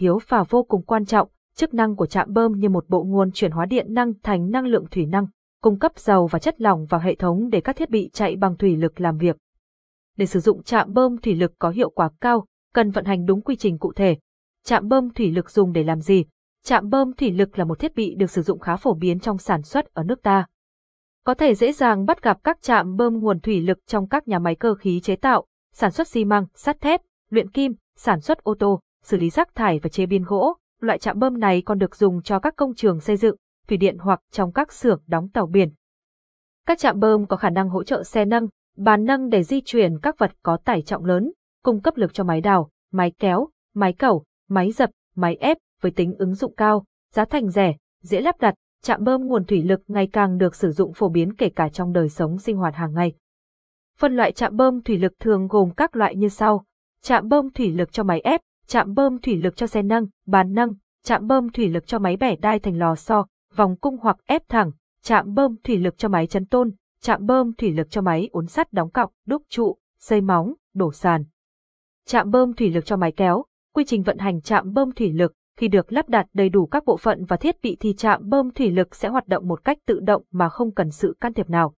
thiếu và vô cùng quan trọng, chức năng của trạm bơm như một bộ nguồn chuyển hóa điện năng thành năng lượng thủy năng, cung cấp dầu và chất lỏng vào hệ thống để các thiết bị chạy bằng thủy lực làm việc. Để sử dụng trạm bơm thủy lực có hiệu quả cao, cần vận hành đúng quy trình cụ thể. Trạm bơm thủy lực dùng để làm gì? Trạm bơm thủy lực là một thiết bị được sử dụng khá phổ biến trong sản xuất ở nước ta. Có thể dễ dàng bắt gặp các trạm bơm nguồn thủy lực trong các nhà máy cơ khí chế tạo, sản xuất xi măng, sắt thép, luyện kim, sản xuất ô tô, xử lý rác thải và chế biến gỗ. Loại trạm bơm này còn được dùng cho các công trường xây dựng, thủy điện hoặc trong các xưởng đóng tàu biển. Các trạm bơm có khả năng hỗ trợ xe nâng, bàn nâng để di chuyển các vật có tải trọng lớn, cung cấp lực cho máy đào, máy kéo, máy cẩu, máy dập, máy ép với tính ứng dụng cao, giá thành rẻ, dễ lắp đặt, trạm bơm nguồn thủy lực ngày càng được sử dụng phổ biến kể cả trong đời sống sinh hoạt hàng ngày. Phân loại trạm bơm thủy lực thường gồm các loại như sau: trạm bơm thủy lực cho máy ép, chạm bơm thủy lực cho xe nâng, bàn nâng, chạm bơm thủy lực cho máy bẻ đai thành lò xo, vòng cung hoặc ép thẳng, chạm bơm thủy lực cho máy chấn tôn, chạm bơm thủy lực cho máy uốn sắt đóng cọc, đúc trụ, xây móng, đổ sàn. chạm bơm thủy lực cho máy kéo, quy trình vận hành chạm bơm thủy lực, khi được lắp đặt đầy đủ các bộ phận và thiết bị thì trạm bơm thủy lực sẽ hoạt động một cách tự động mà không cần sự can thiệp nào.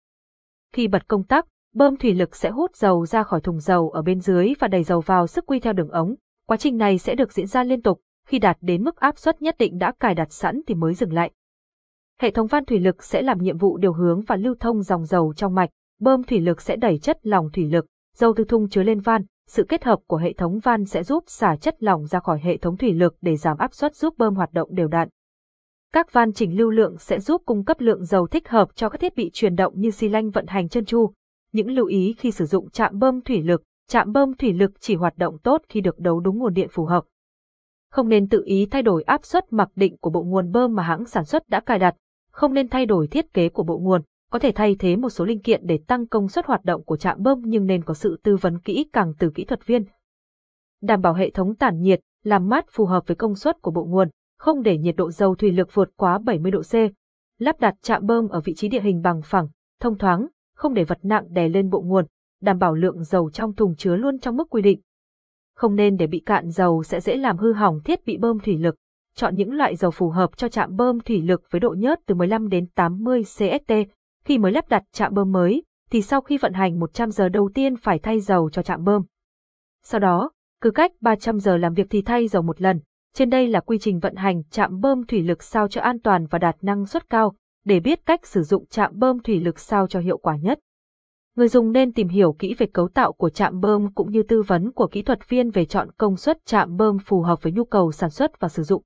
Khi bật công tắc, bơm thủy lực sẽ hút dầu ra khỏi thùng dầu ở bên dưới và đẩy dầu vào sức quy theo đường ống. Quá trình này sẽ được diễn ra liên tục, khi đạt đến mức áp suất nhất định đã cài đặt sẵn thì mới dừng lại. Hệ thống van thủy lực sẽ làm nhiệm vụ điều hướng và lưu thông dòng dầu trong mạch, bơm thủy lực sẽ đẩy chất lỏng thủy lực, dầu từ thùng chứa lên van, sự kết hợp của hệ thống van sẽ giúp xả chất lỏng ra khỏi hệ thống thủy lực để giảm áp suất giúp bơm hoạt động đều đặn. Các van chỉnh lưu lượng sẽ giúp cung cấp lượng dầu thích hợp cho các thiết bị chuyển động như xi lanh vận hành chân chu. Những lưu ý khi sử dụng trạm bơm thủy lực, trạm bơm thủy lực chỉ hoạt động tốt khi được đấu đúng nguồn điện phù hợp. Không nên tự ý thay đổi áp suất mặc định của bộ nguồn bơm mà hãng sản xuất đã cài đặt, không nên thay đổi thiết kế của bộ nguồn, có thể thay thế một số linh kiện để tăng công suất hoạt động của trạm bơm nhưng nên có sự tư vấn kỹ càng từ kỹ thuật viên. Đảm bảo hệ thống tản nhiệt, làm mát phù hợp với công suất của bộ nguồn, không để nhiệt độ dầu thủy lực vượt quá 70 độ C. Lắp đặt trạm bơm ở vị trí địa hình bằng phẳng, thông thoáng, không để vật nặng đè lên bộ nguồn, đảm bảo lượng dầu trong thùng chứa luôn trong mức quy định. Không nên để bị cạn dầu sẽ dễ làm hư hỏng thiết bị bơm thủy lực. Chọn những loại dầu phù hợp cho trạm bơm thủy lực với độ nhớt từ 15 đến 80 CST, khi mới lắp đặt trạm bơm mới, thì sau khi vận hành 100 giờ đầu tiên phải thay dầu cho trạm bơm. Sau đó, cứ cách 300 giờ làm việc thì thay dầu một lần. Trên đây là quy trình vận hành trạm bơm thủy lực sao cho an toàn và đạt năng suất cao, để biết cách sử dụng trạm bơm thủy lực sao cho hiệu quả nhất. Người dùng nên tìm hiểu kỹ về cấu tạo của trạm bơm cũng như tư vấn của kỹ thuật viên về chọn công suất trạm bơm phù hợp với nhu cầu sản xuất và sử dụng.